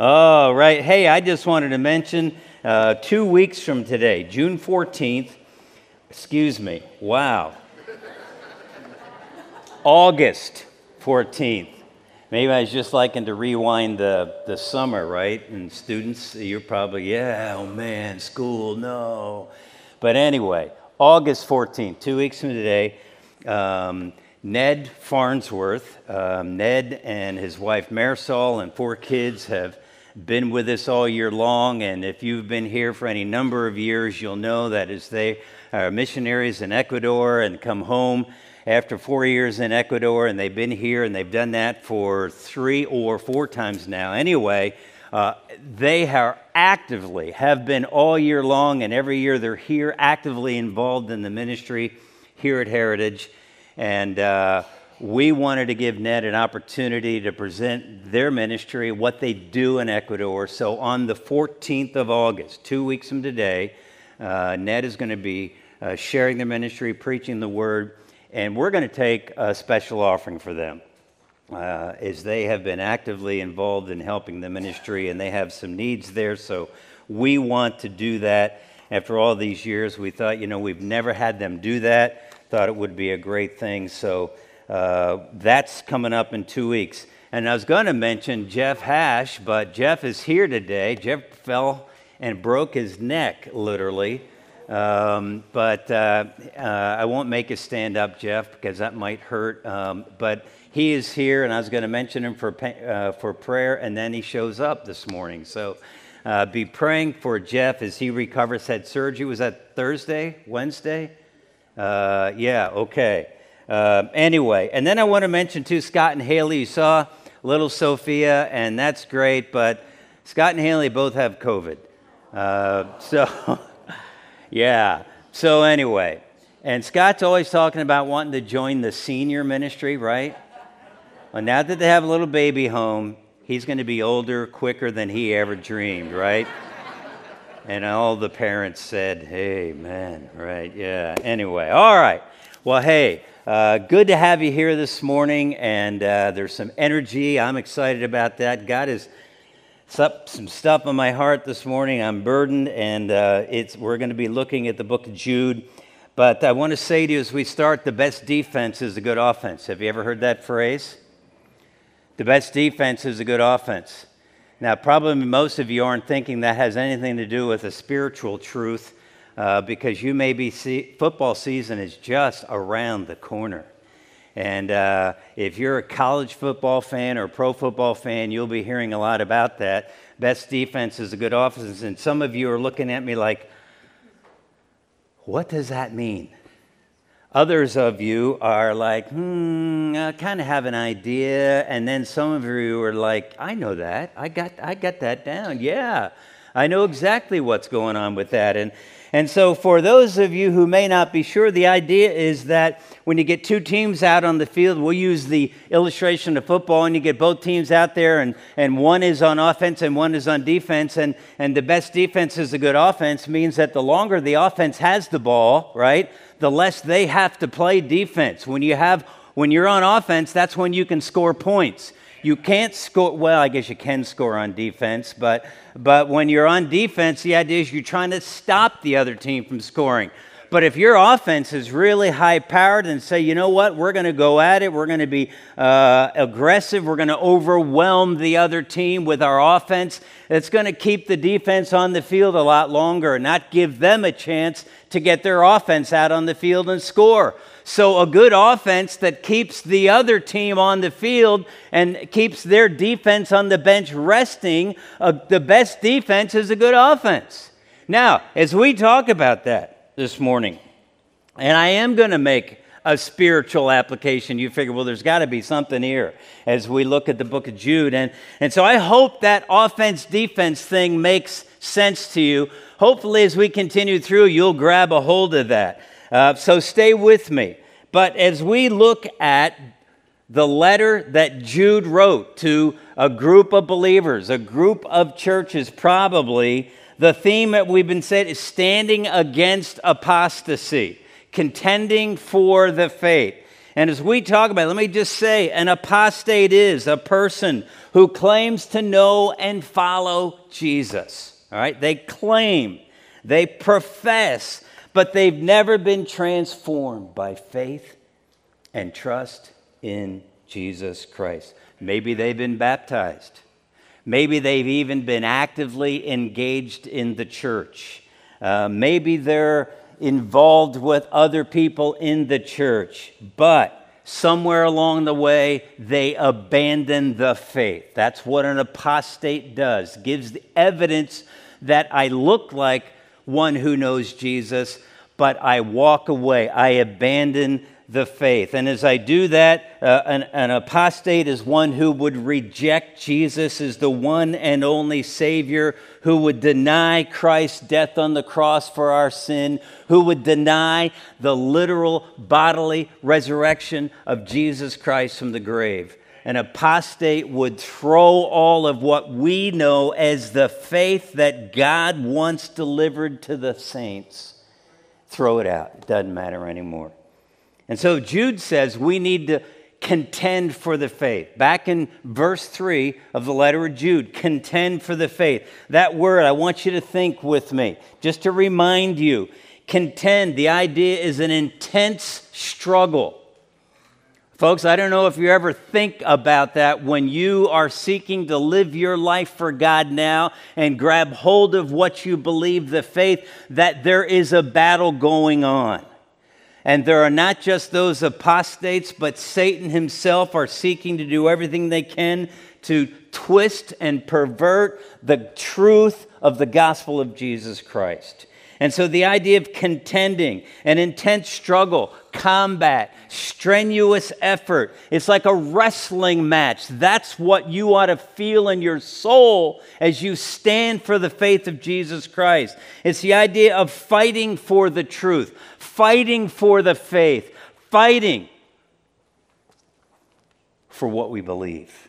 Oh, right. Hey, I just wanted to mention uh, two weeks from today, June 14th, excuse me, wow. August 14th. Maybe I was just liking to rewind the, the summer, right? And students, you're probably, yeah, oh man, school, no. But anyway, August 14th, two weeks from today, um, Ned Farnsworth, um, Ned and his wife Marisol and four kids have been with us all year long. And if you've been here for any number of years, you'll know that as they are missionaries in Ecuador and come home after four years in Ecuador, and they've been here and they've done that for three or four times now. Anyway, uh, they are actively have been all year long, and every year they're here actively involved in the ministry here at Heritage. And uh, we wanted to give Ned an opportunity to present their ministry, what they do in Ecuador. So on the 14th of August, two weeks from today, uh, Ned is going to be uh, sharing their ministry, preaching the word, and we're going to take a special offering for them. Uh, as they have been actively involved in helping the ministry and they have some needs there. So we want to do that. After all these years, we thought, you know, we've never had them do that. Thought it would be a great thing. So uh, that's coming up in two weeks. And I was going to mention Jeff Hash, but Jeff is here today. Jeff fell and broke his neck, literally. Um, but uh, uh, I won't make you stand up, Jeff, because that might hurt. Um, but he is here, and I was going to mention him for, uh, for prayer, and then he shows up this morning. So uh, be praying for Jeff as he recovers. Had surgery. Was that Thursday, Wednesday? Uh, yeah, okay. Uh, anyway, and then I want to mention too Scott and Haley. You saw little Sophia, and that's great, but Scott and Haley both have COVID. Uh, so, yeah. So, anyway, and Scott's always talking about wanting to join the senior ministry, right? Well, now that they have a little baby home, he's going to be older quicker than he ever dreamed, right? and all the parents said, hey, man, right? Yeah. Anyway, all right. Well, hey, uh, good to have you here this morning, and uh, there's some energy. I'm excited about that. God has some stuff on my heart this morning. I'm burdened, and uh, it's, we're going to be looking at the book of Jude. But I want to say to you as we start, the best defense is a good offense. Have you ever heard that phrase? The best defense is a good offense. Now, probably most of you aren't thinking that has anything to do with a spiritual truth uh, because you may be see- football season is just around the corner. And uh, if you're a college football fan or a pro football fan, you'll be hearing a lot about that. Best defense is a good offense. And some of you are looking at me like, what does that mean? Others of you are like, hmm, I kind of have an idea. And then some of you are like, I know that. I got, I got that down. Yeah, I know exactly what's going on with that. And, and so, for those of you who may not be sure, the idea is that when you get two teams out on the field, we'll use the illustration of football, and you get both teams out there, and, and one is on offense and one is on defense. And, and the best defense is a good offense means that the longer the offense has the ball, right, the less they have to play defense. When, you have, when you're on offense, that's when you can score points. You can't score, well, I guess you can score on defense, but, but when you're on defense, the idea is you're trying to stop the other team from scoring. But if your offense is really high powered and say, you know what, we're going to go at it, we're going to be uh, aggressive, we're going to overwhelm the other team with our offense, it's going to keep the defense on the field a lot longer and not give them a chance to get their offense out on the field and score. So, a good offense that keeps the other team on the field and keeps their defense on the bench resting, uh, the best defense is a good offense. Now, as we talk about that this morning, and I am going to make a spiritual application, you figure, well, there's got to be something here as we look at the book of Jude. And, and so I hope that offense defense thing makes sense to you. Hopefully, as we continue through, you'll grab a hold of that. Uh, so stay with me. But as we look at the letter that Jude wrote to a group of believers, a group of churches, probably, the theme that we've been saying is standing against apostasy, contending for the faith. And as we talk about it, let me just say an apostate is a person who claims to know and follow Jesus. All right? They claim, they profess, but they've never been transformed by faith and trust in Jesus Christ. Maybe they've been baptized. Maybe they've even been actively engaged in the church. Uh, maybe they're involved with other people in the church, but somewhere along the way they abandon the faith. That's what an apostate does. Gives the evidence that I look like one who knows Jesus, but I walk away. I abandon the faith. And as I do that, uh, an, an, apostate is one who would reject Jesus as the one and only Savior, who would deny Christ's death on the cross for our sin, who would deny the literal bodily resurrection of Jesus Christ from the grave. An apostate would throw all of what we know as the faith that God once delivered to the saints, throw it out. It doesn't matter anymore. And so Jude says we need to contend for the faith. Back in verse 3 of the letter of Jude, contend for the faith. That word, I want you to think with me, just to remind you. Contend, the idea is an intense struggle. Folks, I don't know if you ever think about that when you are seeking to live your life for God now and grab hold of what you believe, the faith, that there is a battle going on. And there are not just those apostates, but Satan himself are seeking to do everything they can to twist and pervert the truth of the gospel of Jesus Christ. And so the idea of contending, an intense struggle, combat, strenuous effort, it's like a wrestling match. That's what you ought to feel in your soul as you stand for the faith of Jesus Christ. It's the idea of fighting for the truth, fighting for the faith, fighting for what we believe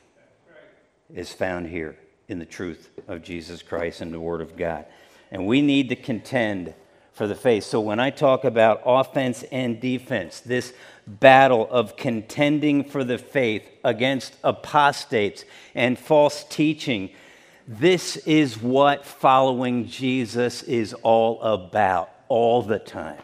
is found here in the truth of Jesus Christ and the Word of God. And we need to contend for the faith. So when I talk about offense and defense, this battle of contending for the faith against apostates and false teaching, this is what following Jesus is all about all the time.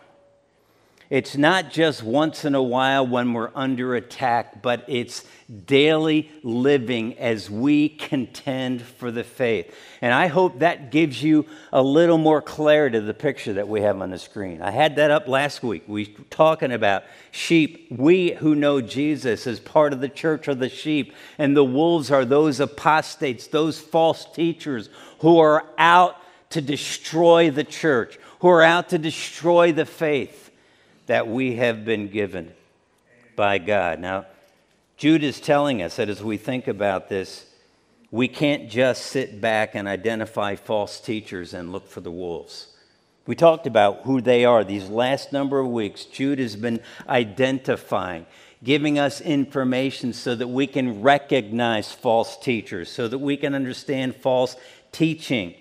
It's not just once in a while when we're under attack, but it's daily living as we contend for the faith. And I hope that gives you a little more clarity to the picture that we have on the screen. I had that up last week. We talking about sheep. We who know Jesus as part of the church are the sheep, and the wolves are those apostates, those false teachers who are out to destroy the church, who are out to destroy the faith that we have been given by God. Now, Jude is telling us that as we think about this, we can't just sit back and identify false teachers and look for the wolves. We talked about who they are these last number of weeks. Jude has been identifying, giving us information so that we can recognize false teachers, so that we can understand false teaching.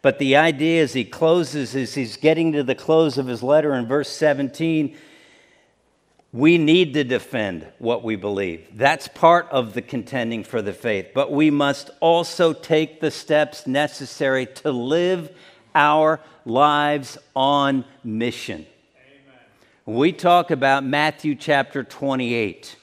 But the idea as he closes, as he's getting to the close of his letter in verse 17, we need to defend what we believe. That's part of the contending for the faith. But we must also take the steps necessary to live our lives on mission. Amen. We talk about Matthew chapter 28,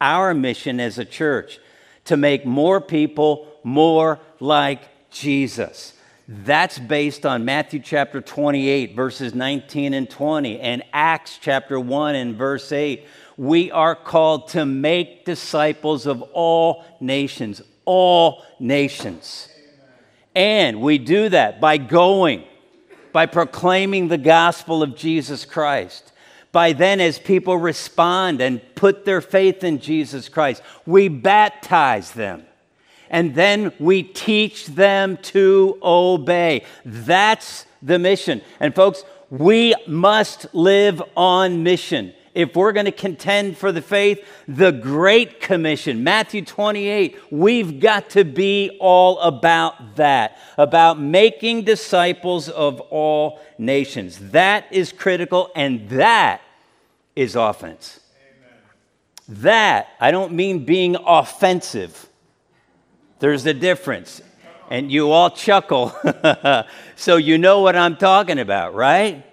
our mission as a church to make more people more like Jesus. That's based on Matthew chapter 28, verses 19 and 20, and Acts chapter 1 and verse 8. We are called to make disciples of all nations, all nations. And we do that by going, by proclaiming the gospel of Jesus Christ. By then, as people respond and put their faith in Jesus Christ, we baptize them and then we teach them to obey. That's the mission. And folks, we must live on mission. If we're going to contend for the faith, the Great Commission, Matthew 28, we've got to be all about that, about making disciples of all nations. That is critical, and that is offense. That, I don't mean being offensive. There's a difference. And you all chuckle, so you know what I'm talking about, right?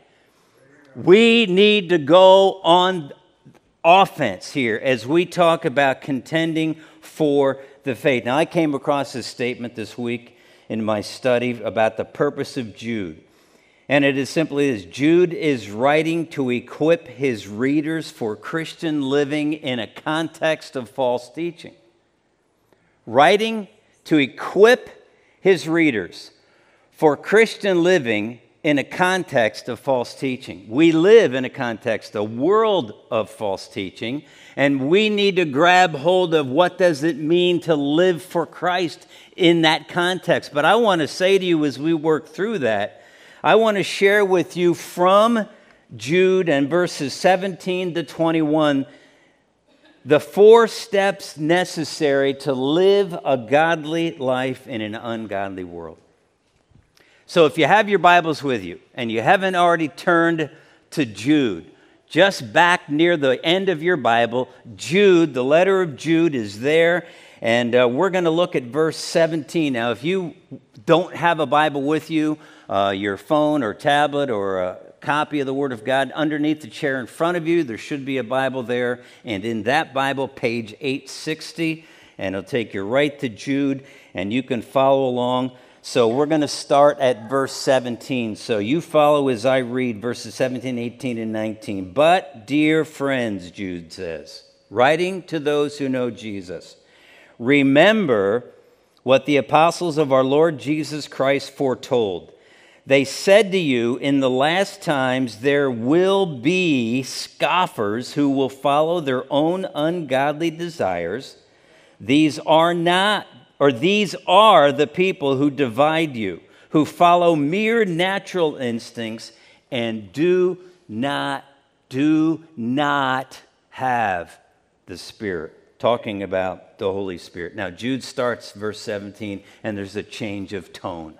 We need to go on offense here as we talk about contending for the faith. Now, I came across this statement this week in my study about the purpose of Jude. And it is simply this Jude is writing to equip his readers for Christian living in a context of false teaching. Writing to equip his readers for Christian living in a context of false teaching. We live in a context, a world of false teaching, and we need to grab hold of what does it mean to live for Christ in that context. But I want to say to you as we work through that, I want to share with you from Jude and verses 17 to 21 the four steps necessary to live a godly life in an ungodly world. So if you have your Bibles with you and you haven't already turned to Jude, just back near the end of your Bible, Jude, the letter of Jude is there. And uh, we're going to look at verse 17. Now, if you don't have a Bible with you, uh, your phone or tablet or copy of the Word of God, underneath the chair in front of you, there should be a Bible there. And in that Bible, page 860, and it'll take you right to Jude, and you can follow along. So we're going to start at verse 17. So you follow as I read verses 17, 18, and 19. But, dear friends, Jude says, writing to those who know Jesus, remember what the apostles of our Lord Jesus Christ foretold. They said to you, In the last times there will be scoffers who will follow their own ungodly desires. These are not or these are the people who divide you, who follow mere natural instincts and do not, do not have the Spirit. Talking about the Holy Spirit. Now, Jude starts verse 17, and there's a change of tone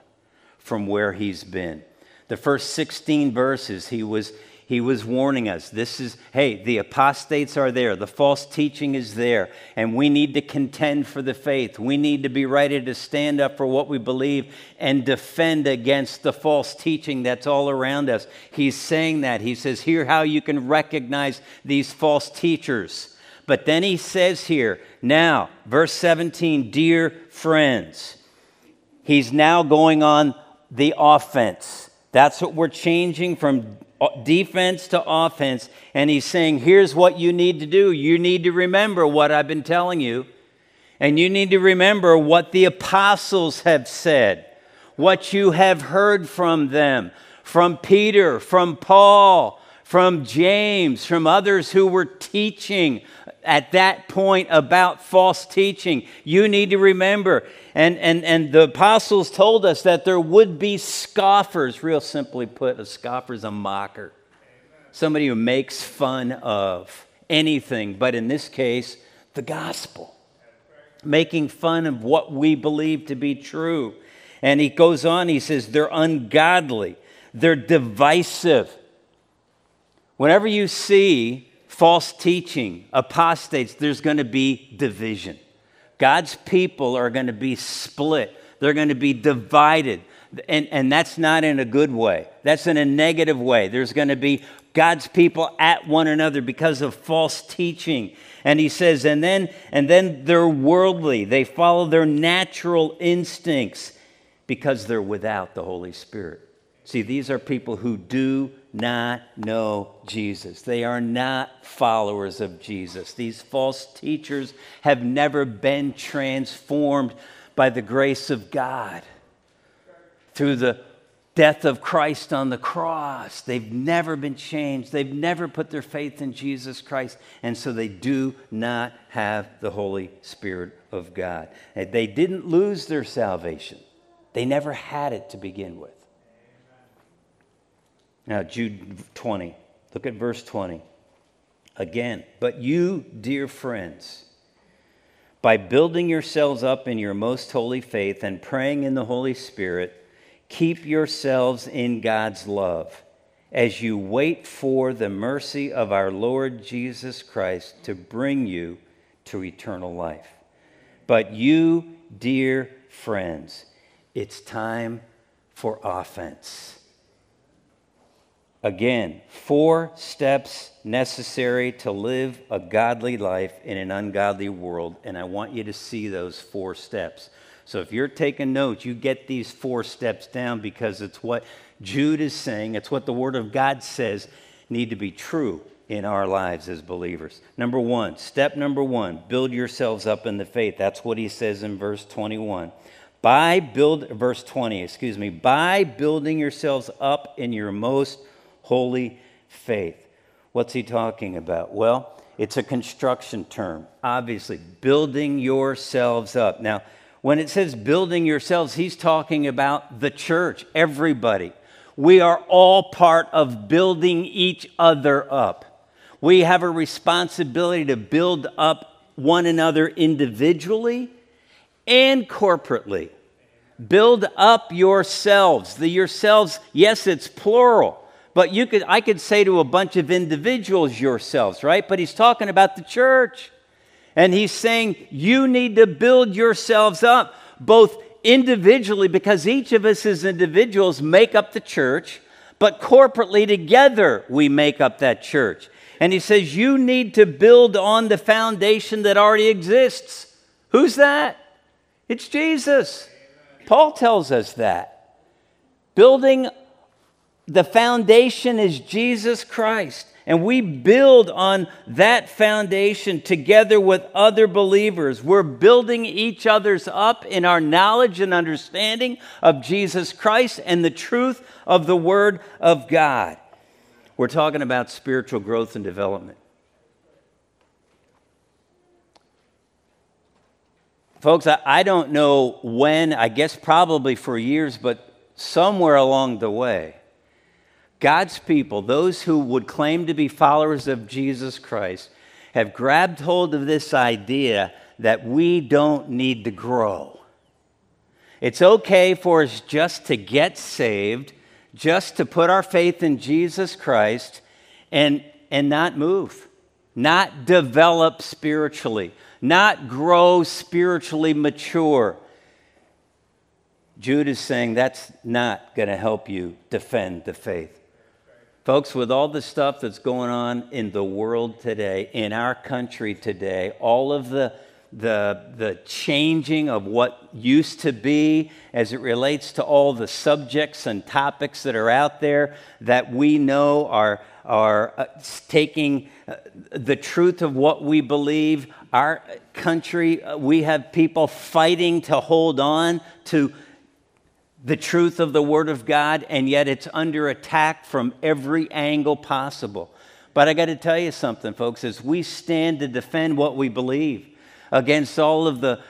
from where he's been. The first 16 verses, he was he was warning us this is, hey, the apostates are there, the false teaching is there, and we need to contend for the faith. We need to be ready to stand up for what we believe and defend against the false teaching that's all around us. He's saying that. He says, here how you can recognize these false teachers. But then he says here, now, verse 17, dear friends, he's now going on the offense. That's what we're changing from uh, defense to offense. And he's saying, here's what you need to do. You need to remember what I've been telling you. And you need to remember what the apostles have said, what you have heard from them, from Peter, from Paul, from James, from others who were teaching at that point about false teaching. You need to remember. And, and, and the apostles told us that there would be scoffers. Real simply put, a scoffer is a mocker, somebody who makes fun of anything, but in this case, the gospel, making fun of what we believe to be true. And he goes on, he says, they're ungodly, they're divisive. Whenever you see false teaching, apostates, there's going to be division. God's people are going to be split, they're going to be divided. And, and that's not in a good way. That's in a negative way. There's going to be God's people at one another because of false teaching. And he says, and then, and then they're worldly. They follow their natural instincts because they're without the Holy Spirit. See, these are people who do not know Jesus. They are not followers of Jesus. These false teachers have never been transformed by the grace of God through the death of Christ on the cross. They've never been changed. They've never put their faith in Jesus Christ. And so they do not have the Holy Spirit of God. They didn't lose their salvation, they never had it to begin with. Now, Jude 20, look at verse 20. Again, but you, dear friends, by building yourselves up in your most holy faith and praying in the Holy Spirit, keep yourselves in God's love, as you wait for the mercy of our Lord Jesus Christ to bring you to eternal life. But you, dear friends, it's time for offense. Again, four steps necessary to live a godly life in an ungodly world, and I want you to see those four steps. So if you're taking notes, you get these four steps down because it's what Jude is saying, it's what the Word of God says need to be true in our lives as believers. Number one, step number one, build yourselves up in the faith. That's what he says in verse 21 by build verse 20 excuse me by building yourselves up in your most holy faith what's he talking about well it's a construction term obviously building yourselves up now when it says building yourselves he's talking about the church everybody we are all part of building each other up we have a responsibility to build up one another individually and corporately. Build up yourselves. The yourselves, yes, it's plural. But you could I could say to a bunch of individuals yourselves, right? But he's talking about the church. And he's saying you need to build yourselves up both individually because each of us as individuals make up the church, but corporately together we make up that church. And he says you need to build on the foundation that already exists. Who's that? It's Jesus. Paul tells us that. Building the foundation is Jesus Christ. And we build on that foundation together with other believers. We're building each other's up in our knowledge and understanding of Jesus Christ and the truth of the Word of God. We're talking about spiritual growth and development. Folks, I, I don't know when, I guess probably for years, but somewhere along the way, God's people, those who would claim to be followers of Jesus Christ, have grabbed hold of this idea that we don't need to grow. It's okay for us just to get saved, just to put our faith in Jesus Christ and, and not move, not develop spiritually not grow spiritually mature. Jude is saying that's not going to help you defend the faith. Folks, with all the stuff that's going on in the world today, in our country today, all of the, the, the changing of what used to be as it relates to all the subjects and topics that are out there that we know are, are uh, taking uh, the truth of what we believe. Our country, uh, we have people fighting to hold on to the truth of the Word of God, and yet it's under attack from every angle possible. But I got to tell you something, folks, as we stand to defend what we believe against all of the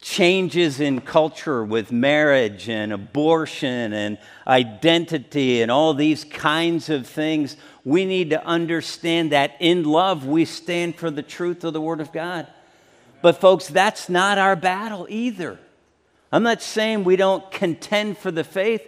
changes in culture with marriage and abortion and identity and all these kinds of things, we need to understand that in love we stand for the truth of the Word of God. But, folks, that's not our battle either. I'm not saying we don't contend for the faith,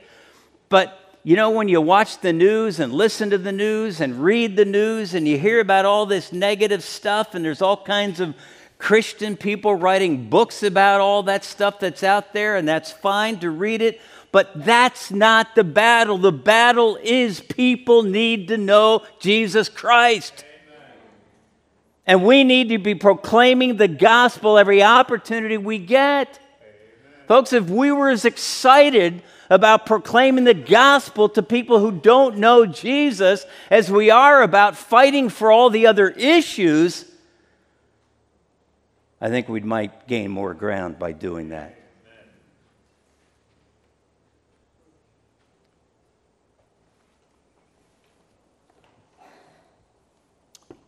but you know, when you watch the news and listen to the news and read the news and you hear about all this negative stuff, and there's all kinds of Christian people writing books about all that stuff that's out there, and that's fine to read it. But that's not the battle. The battle is people need to know Jesus Christ. And we need to be proclaiming the gospel every opportunity we get. Folks, if we were as excited about proclaiming the gospel to people who don't know Jesus as we are about fighting for all the other issues, I think we might gain more ground by doing that.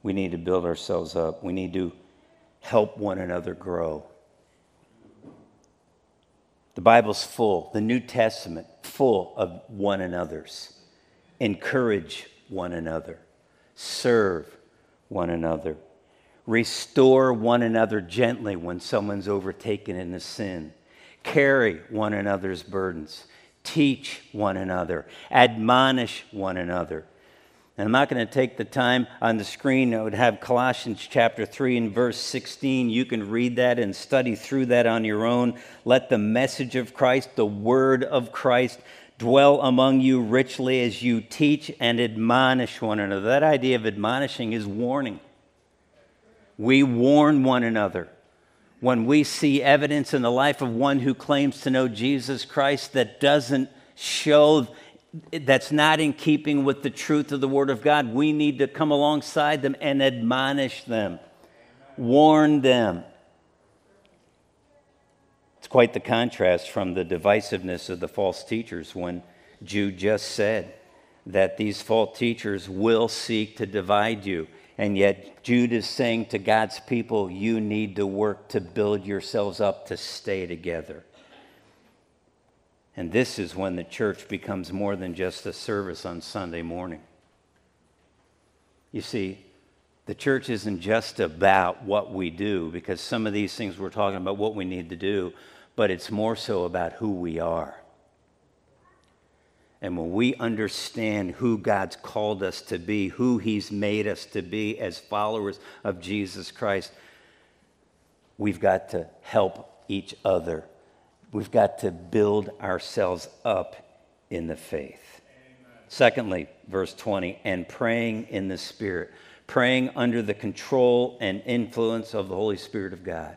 We need to build ourselves up. We need to help one another grow. The Bible's full, the New Testament, full of one another's. Encourage one another, serve one another, restore one another gently when someone's overtaken in a sin, carry one another's burdens, teach one another, admonish one another And I'm not going to take the time on the screen. I would have Colossians chapter 3 and verse 16. You can read that and study through that on your own. Let the message of Christ, the word of Christ, dwell among you richly as you teach and admonish one another. That idea of admonishing is warning. We warn one another. When we see evidence in the life of one who claims to know Jesus Christ that doesn't show that's not in keeping with the truth of the Word of God, we need to come alongside them and admonish them, warn them. It's quite the contrast from the divisiveness of the false teachers when Jude just said that these false teachers will seek to divide you. And yet, Jude is saying to God's people, you need to work to build yourselves up to stay together. And this is when the church becomes more than just a service on Sunday morning. You see, the church isn't just about what we do, because some of these things we're talking about what we need to do, but it's more so about who we are. And when we understand who God's called us to be, who He's made us to be as followers of Jesus Christ, we've got to help each other We've got to build ourselves up in the faith. Amen. Secondly, verse 20, and praying in the Spirit, praying under the control and influence of the Holy Spirit of God,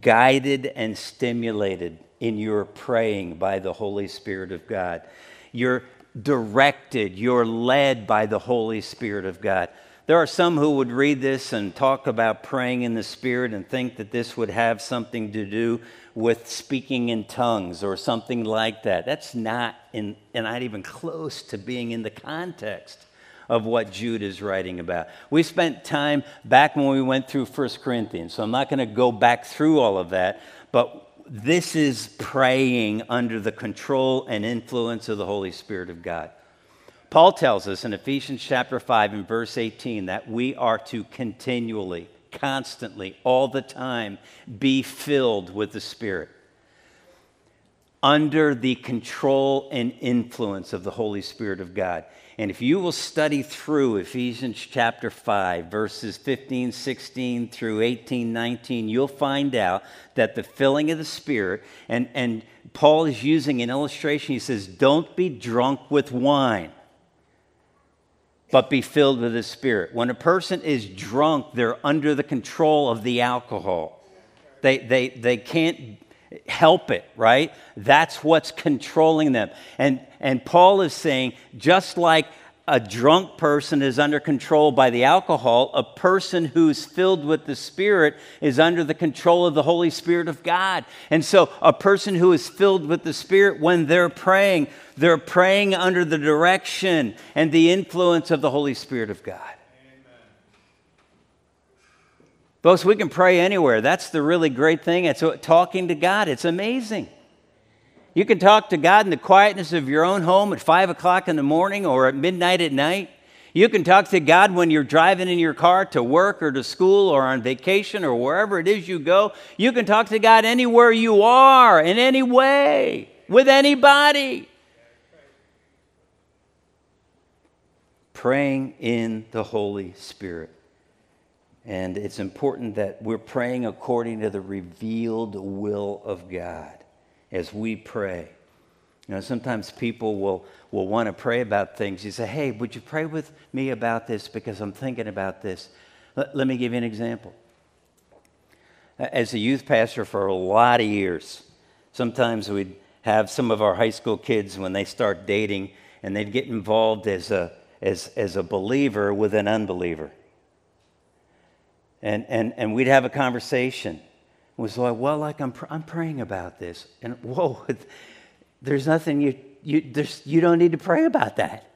guided and stimulated in your praying by the Holy Spirit of God. You're directed, you're led by the Holy Spirit of God. There are some who would read this and talk about praying in the Spirit and think that this would have something to do with speaking in tongues or something like that. That's not in, and not even close to being in the context of what Jude is writing about. We spent time back when we went through 1 Corinthians, so I'm not going to go back through all of that, but this is praying under the control and influence of the Holy Spirit of God. Paul tells us in Ephesians chapter 5 and verse 18 that we are to continually constantly, all the time, be filled with the Spirit under the control and influence of the Holy Spirit of God. And if you will study through Ephesians chapter 5, verses 15, 16 through 18, 19, you'll find out that the filling of the Spirit, and, and Paul is using an illustration. He says, Don't be drunk with wine but be filled with the Spirit. When a person is drunk, they're under the control of the alcohol. They, they, they can't help it, right? That's what's controlling them. And, and Paul is saying, just like a drunk person is under control by the alcohol, a person who's filled with the Spirit is under the control of the Holy Spirit of God. And so, a person who is filled with the Spirit, when they're praying, they're praying under the direction and the influence of the Holy Spirit of God. Folks, we can pray anywhere. That's the really great thing. It's talking to God. It's amazing. You can talk to God in the quietness of your own home at 5 o'clock in the morning or at midnight at night. You can talk to God when you're driving in your car to work or to school or on vacation or wherever it is you go. You can talk to God anywhere you are, in any way, with anybody. praying in the Holy Spirit. And it's important that we're praying according to the revealed will of God as we pray. You know, sometimes people will, will want to pray about things. You say, hey, would you pray with me about this because I'm thinking about this? Let, let me give you an example. As a youth pastor for a lot of years, sometimes we'd have some of our high school kids when they start dating and they'd get involved as a as, as a believer with an unbeliever. And, and, and we'd have a conversation. Was like, well, like I'm, pr- I'm praying about this. And whoa, there's nothing you, you, there's, you don't need to pray about that.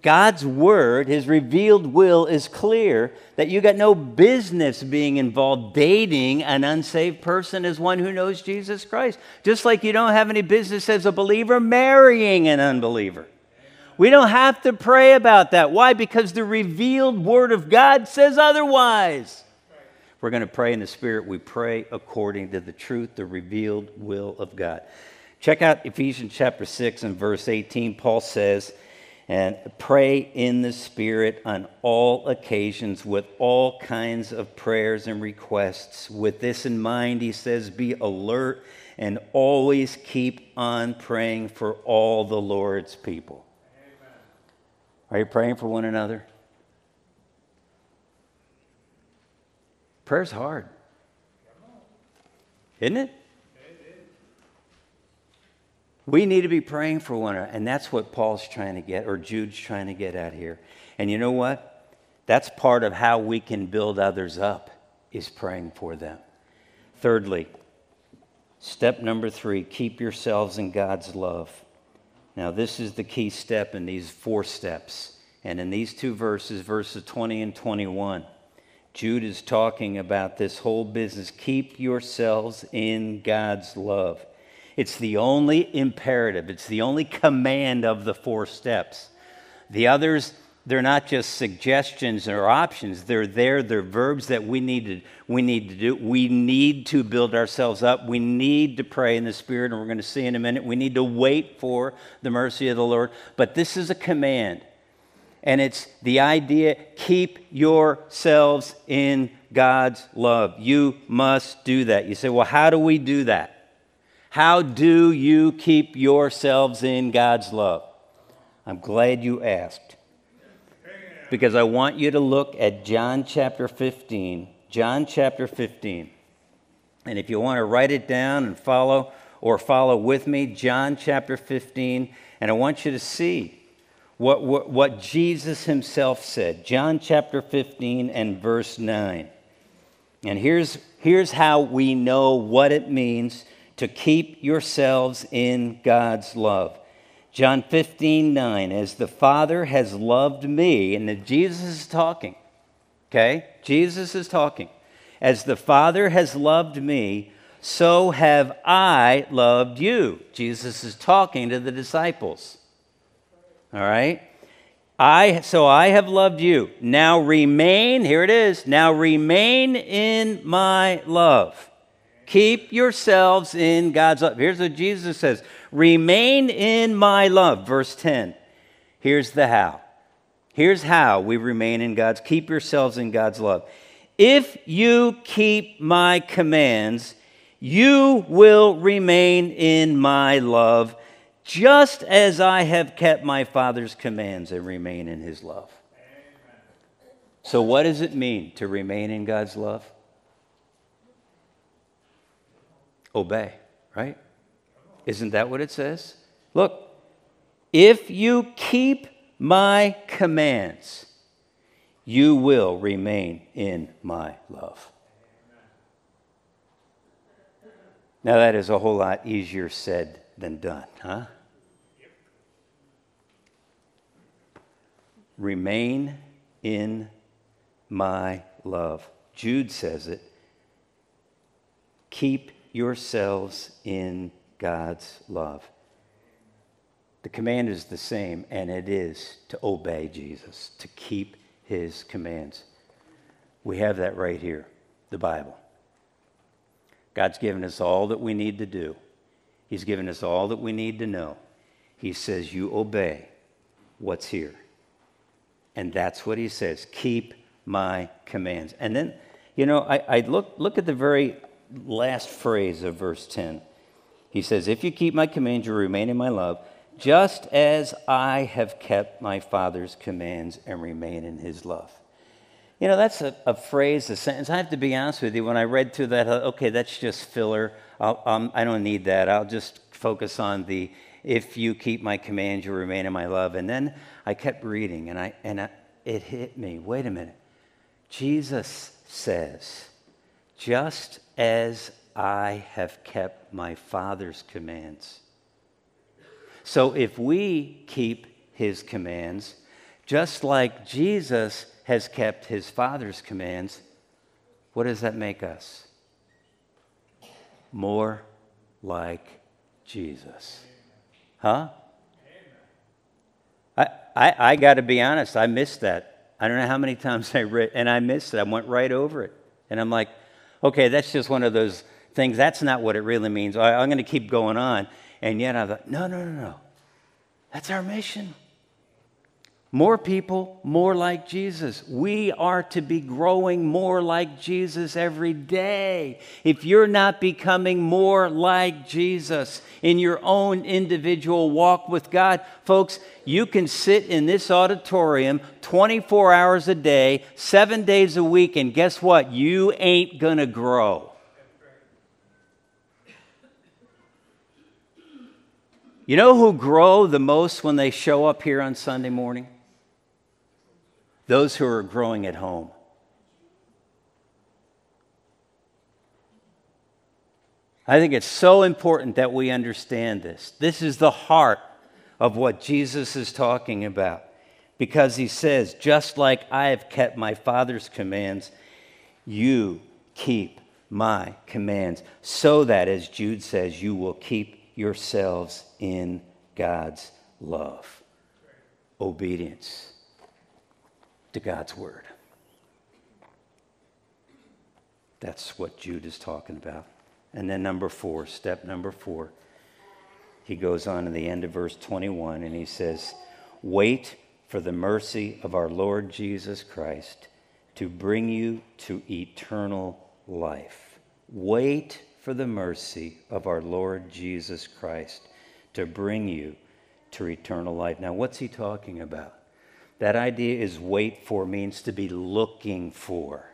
God's word, his revealed will is clear that you got no business being involved dating an unsaved person as one who knows Jesus Christ. Just like you don't have any business as a believer marrying an unbeliever. We don't have to pray about that. Why? Because the revealed Word of God says otherwise. We're going to pray in the Spirit. We pray according to the truth, the revealed will of God. Check out Ephesians chapter 6 and verse 18. Paul says, and pray in the Spirit on all occasions with all kinds of prayers and requests. With this in mind, he says, be alert and always keep on praying for all the Lord's people. Amen. Are you praying for one another? Prayer's hard, isn't it? We need to be praying for one another. And that's what Paul's trying to get, or Jude's trying to get at here. And you know what? That's part of how we can build others up, is praying for them. Thirdly, step number three keep yourselves in God's love. Now, this is the key step in these four steps. And in these two verses, verses 20 and 21, Jude is talking about this whole business. Keep yourselves in God's love. It's the only imperative, it's the only command of the four steps. The others, they're not just suggestions or options. They're there, they're verbs that we need to, we need to do. We need to build ourselves up. We need to pray in the Spirit, and we're going to see in a minute. We need to wait for the mercy of the Lord. But this is a command. And it's the idea keep yourselves in God's love. You must do that. You say, well, how do we do that? How do you keep yourselves in God's love? I'm glad you asked. Because I want you to look at John chapter 15. John chapter 15. And if you want to write it down and follow or follow with me, John chapter 15. And I want you to see what, what, what Jesus himself said. John chapter 15 and verse 9. And here's, here's how we know what it means to keep yourselves in God's love. John 15, 9, as the Father has loved me, and Jesus is talking, okay? Jesus is talking. As the Father has loved me, so have I loved you. Jesus is talking to the disciples. All right? I so I have loved you. Now remain, here it is. Now remain in my love. Keep yourselves in God's love. Here's what Jesus says Remain in my love. Verse 10. Here's the how. Here's how we remain in God's. Keep yourselves in God's love. If you keep my commands, you will remain in my love, just as I have kept my Father's commands and remain in his love. So, what does it mean to remain in God's love? obey, right? Isn't that what it says? Look, if you keep my commands, you will remain in my love. Now, that is a whole lot easier said than done, huh? Remain in my love. Jude says it. Keep yourselves in God's love. The command is the same, and it is to obey Jesus, to keep his commands. We have that right here, the Bible. God's given us all that we need to do, He's given us all that we need to know. He says, You obey what's here. And that's what He says keep my commands. And then, you know, I, I look, look at the very last phrase of verse 10. He says, If you keep my commands, you remain in my love, just as I have kept my Father's commands and remain in his love. You know, that's a, a phrase, a sentence. I have to be honest with you. When I read through that, okay, that's just filler. Um, I don't need that. I'll just focus on the if you keep my commands, you remain in my love. And then I kept reading, and, I, and I, it hit me. Wait a minute. Jesus says, just as I have kept my Father's commands. So if we keep his commands, just like Jesus has kept his Father's commands, what does that make us? More like Jesus. Huh? I, I, I got to be honest, I missed that. I don't know how many times I read, and I missed it. I went right over it. And I'm like, okay, that's just one of those things. That's not what it really means. I, am going to keep going on. And yet I thought, no, no, no, no. That's our mission. More people, more like Jesus. We are to be growing more like Jesus every day. If you're not becoming more like Jesus in your own individual walk with God, folks, you can sit in this auditorium 24 hours a day, seven days a week, and guess what? You ain't gonna grow. You know who grow the most when they show up here on Sunday morning? Those who are growing at home. I think it's so important that we understand this. This is the heart of what Jesus is talking about because he says, just like I have kept my Father's commands, you keep my commands, so that, as Jude says, you will keep yourselves in God's love. Obedience to God's word. That's what Jude is talking about. And then, number four, step number four, he goes on in the end of verse 21 and he says, Wait for the mercy of our Lord Jesus Christ to bring you to eternal life. Wait for the mercy of our Lord Jesus Christ to bring you to eternal life. Now, what's he talking about? That idea is wait for means to be looking for.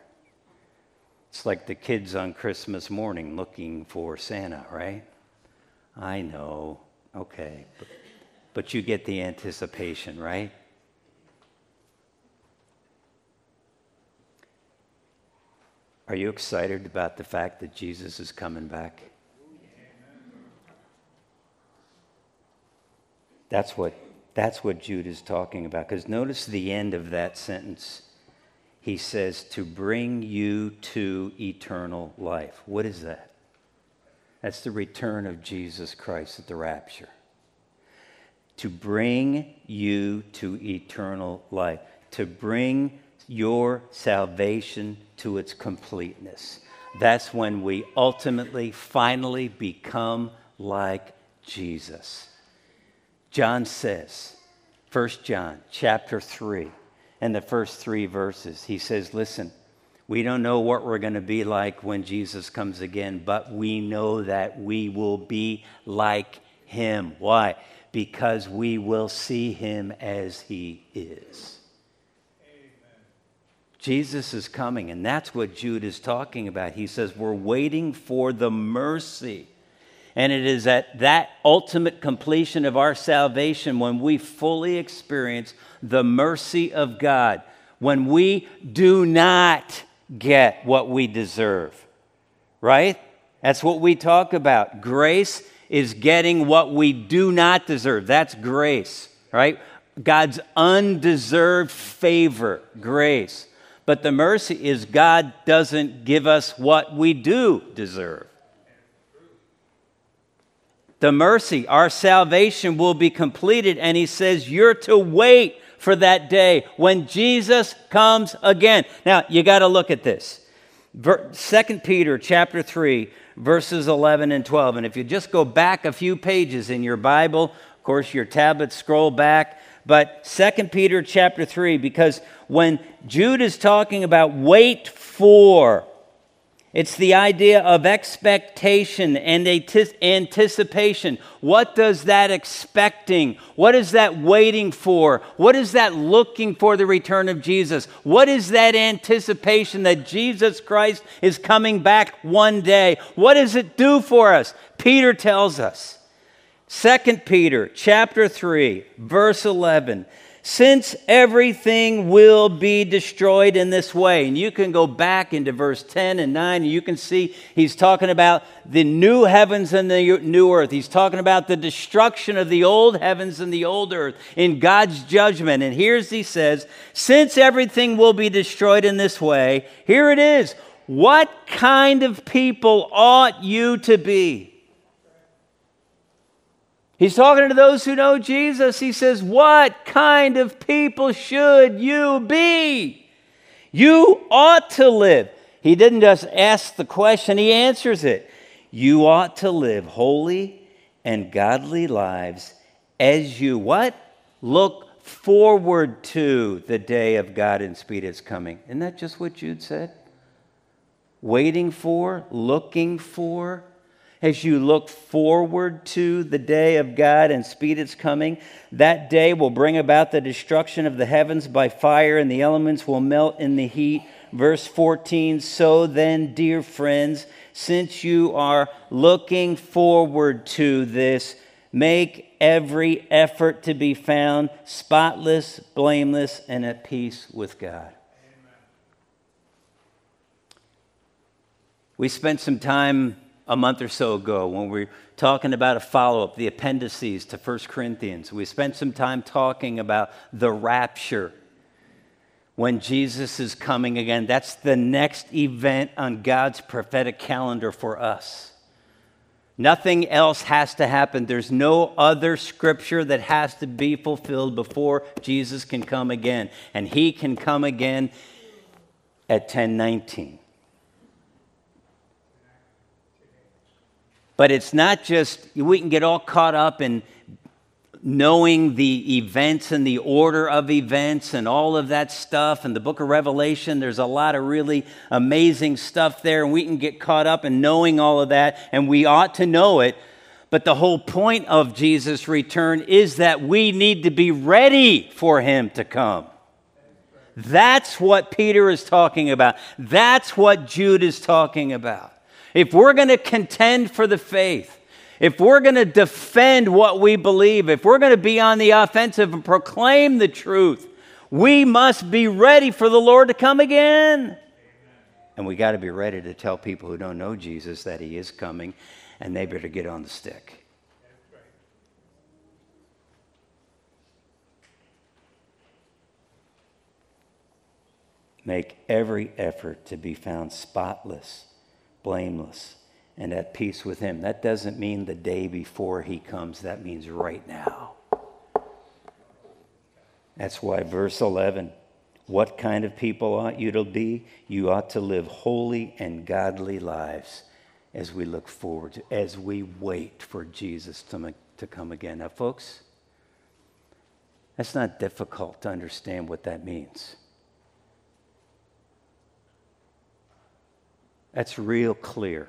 It's like the kids on Christmas morning looking for Santa, right? I know. Okay. But, but you get the anticipation, right? Are you excited about the fact that Jesus is coming back? That's what that's what Jude is talking about. Because notice the end of that sentence. He says, to bring you to eternal life. What is that? That's the return of Jesus Christ at the rapture. To bring you to eternal life. To bring your salvation to its completeness. That's when we ultimately, finally become like Jesus. John says, 1 John chapter 3, and the first three verses, he says, Listen, we don't know what we're going to be like when Jesus comes again, but we know that we will be like him. Why? Because we will see him as he is. Jesus is coming, and that's what Jude is talking about. He says, We're waiting for the mercy and it is at that ultimate completion of our salvation when we fully experience the mercy of God, when we do not get what we deserve. Right? That's what we talk about. Grace is getting what we do not deserve. That's grace, right? God's undeserved favor, grace. But the mercy is God doesn't give us what we do deserve the mercy, our salvation will be completed. And he says, You're to wait for that day when Jesus comes again. Now, you got to look at this. Second Peter chapter 3, verses 11 and 12. And if you just go back a few pages in your Bible, of course, your tablet scroll back, but Second Peter chapter 3, because when Jude is talking about wait for, it's the idea of expectation and anticipation. What does that expecting? What is that waiting for? What is that looking for the return of Jesus? What is that anticipation that Jesus Christ is coming back one day? What does it do for us? Peter tells us. 2 Peter chapter 3 verse 11 since everything will be destroyed in this way. And you can go back into verse 10 and 9, and you can see he's talking about the new heavens and the new earth. He's talking about the destruction of the old heavens and the old earth in God's judgment. And here's he says, Since everything will be destroyed in this way, here it is. What kind of people ought you to be? He's talking to those who know Jesus. He says, What kind of people should you be? You ought to live. He didn't just ask the question, he answers it. You ought to live holy and godly lives as you what? Look forward to the day of God and speed is coming. Isn't that just what Jude said? Waiting for, looking for. As you look forward to the day of God and speed its coming, that day will bring about the destruction of the heavens by fire, and the elements will melt in the heat. Verse 14 So then, dear friends, since you are looking forward to this, make every effort to be found spotless, blameless, and at peace with God. We spent some time a month or so ago when we were talking about a follow up, the appendices to 1 Corinthians. We spent some time talking about the rapture when Jesus is coming again. That's the next event on God's prophetic calendar for us. Nothing else has to happen. There's no other scripture that has to be fulfilled before Jesus can come again. And he can come again at 1019. But it's not just, we can get all caught up in knowing the events and the order of events and all of that stuff. And the book of Revelation, there's a lot of really amazing stuff there, and we can get caught up in knowing all of that, and we ought to know it. But the whole point of Jesus' return is that we need to be ready for him to come. That's what Peter is talking about. That's what Jude is talking about. If we're going to contend for the faith, if we're going to defend what we believe, if we're going to be on the offensive and proclaim the truth, we must be ready for the Lord to come again. And we got to be ready to tell people who don't know Jesus that he is coming and they better get on the stick. Make every effort to be found spotless, blameless and at peace with Him. That doesn't mean the day before He comes, that means right now. That's why verse 11 what kind of people ought you to be? You ought to live holy and godly lives as we look forward to, as we wait for Jesus to, to come again. Now, folks, that's not difficult to understand what that means. That's real clear.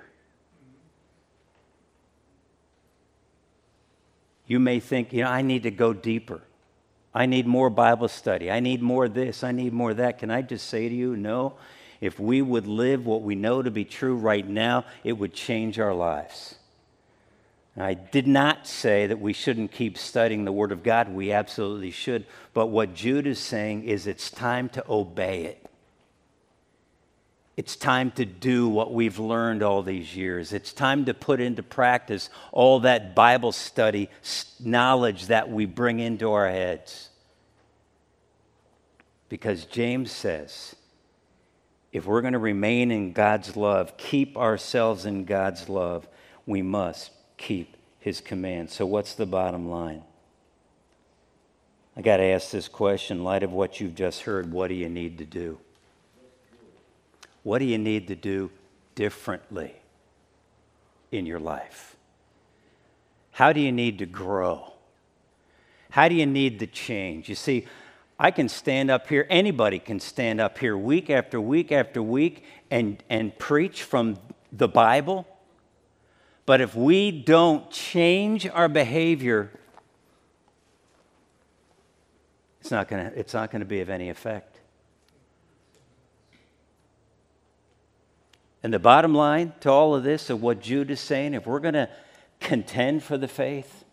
You may think, you know, I need to go deeper. I need more Bible study. I need more this. I need more that. Can I just say to you, no? If we would live what we know to be true right now, it would change our lives. I did not say that we shouldn't keep studying the Word of God. We absolutely should. But what Jude is saying is it's time to obey it. It's time to do what we've learned all these years. It's time to put into practice all that Bible study knowledge that we bring into our heads. Because James says, if we're going to remain in God's love, keep ourselves in God's love, we must keep his commands. So, what's the bottom line? I got to ask this question in light of what you've just heard what do you need to do? What do you need to do differently in your life? How do you need to grow? How do you need to change? You see, I can stand up here, anybody can stand up here week after week after week and, and preach from the Bible. But if we don't change our behavior, it's not going to it's not going to be of any effect. And the bottom line to all of this, of what Jude is saying, if we're going to contend for the faith,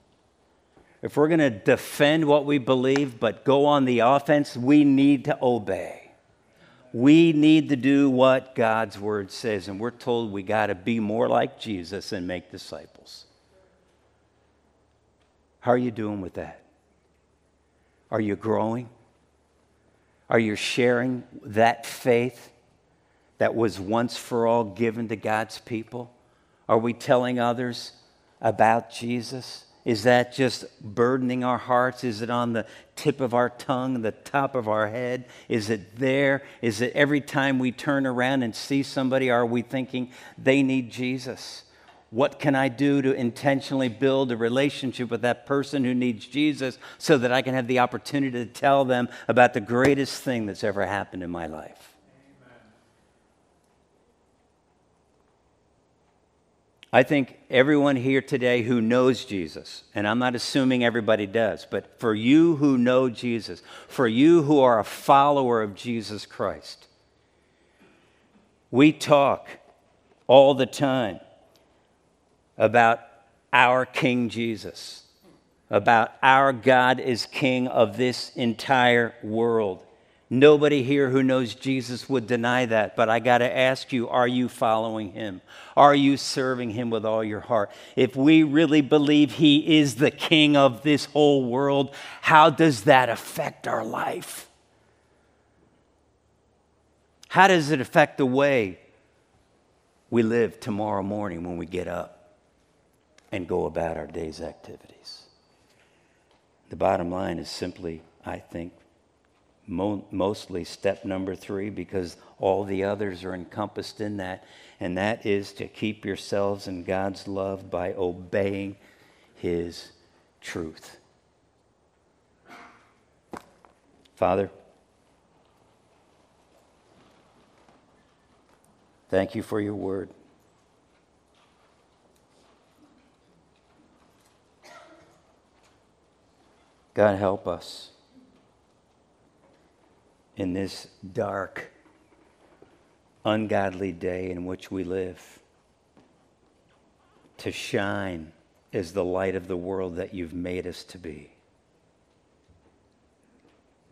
if we're going to defend what we believe but go on the offense, we need to obey. We need to do what God's word says, and we're told we got to be more like Jesus and make disciples. How are you doing with that? Are you growing? Are you sharing that faith? That was once for all given to God's people? Are we telling others about Jesus? Is that just burdening our hearts? Is it on the tip of our tongue, the top of our head? Is it there? Is it every time we turn around and see somebody, are we thinking they need Jesus? What can I do to intentionally build a relationship with that person who needs Jesus so that I can have the opportunity to tell them about the greatest thing that's ever happened in my life? I think everyone here today who knows Jesus, and I'm not assuming everybody does, but for you who know Jesus, for you who are a follower of Jesus Christ, we talk all the time about our King Jesus, about our God is King of this entire world. Nobody here who knows Jesus would deny that, but I got to ask you are you following him? Are you serving him with all your heart? If we really believe he is the king of this whole world, how does that affect our life? How does it affect the way we live tomorrow morning when we get up and go about our day's activities? The bottom line is simply, I think, mo- mostly step number three because all the others are encompassed in that, and that is to keep yourselves in God's love by obeying His truth. Father, thank you for your word. God, help us in this dark, ungodly day in which we live to shine as the light of the world that you've made us to be.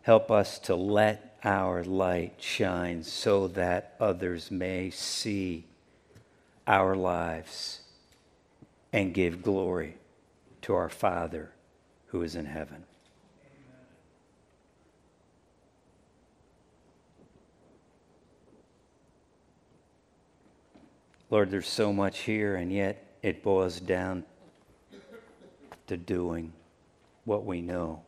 Help us to let our light shine so that others may see our lives and give glory to our Father who is in heaven. Lord, there's so much here, and yet it boils down to doing what we know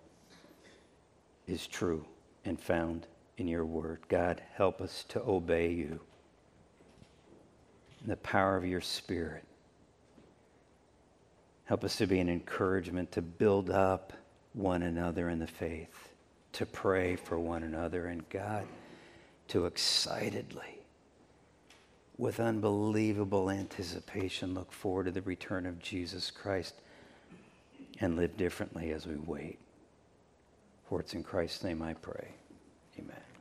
is true and found in your word. God, help us to obey you in the power of your spirit. Help us to be an encouragement to build up one another in the faith, to pray for one another, and God, to excitedly with unbelievable anticipation, look forward to the return of Jesus Christ and live differently as we wait. For it's in Christ's name I pray. Amen.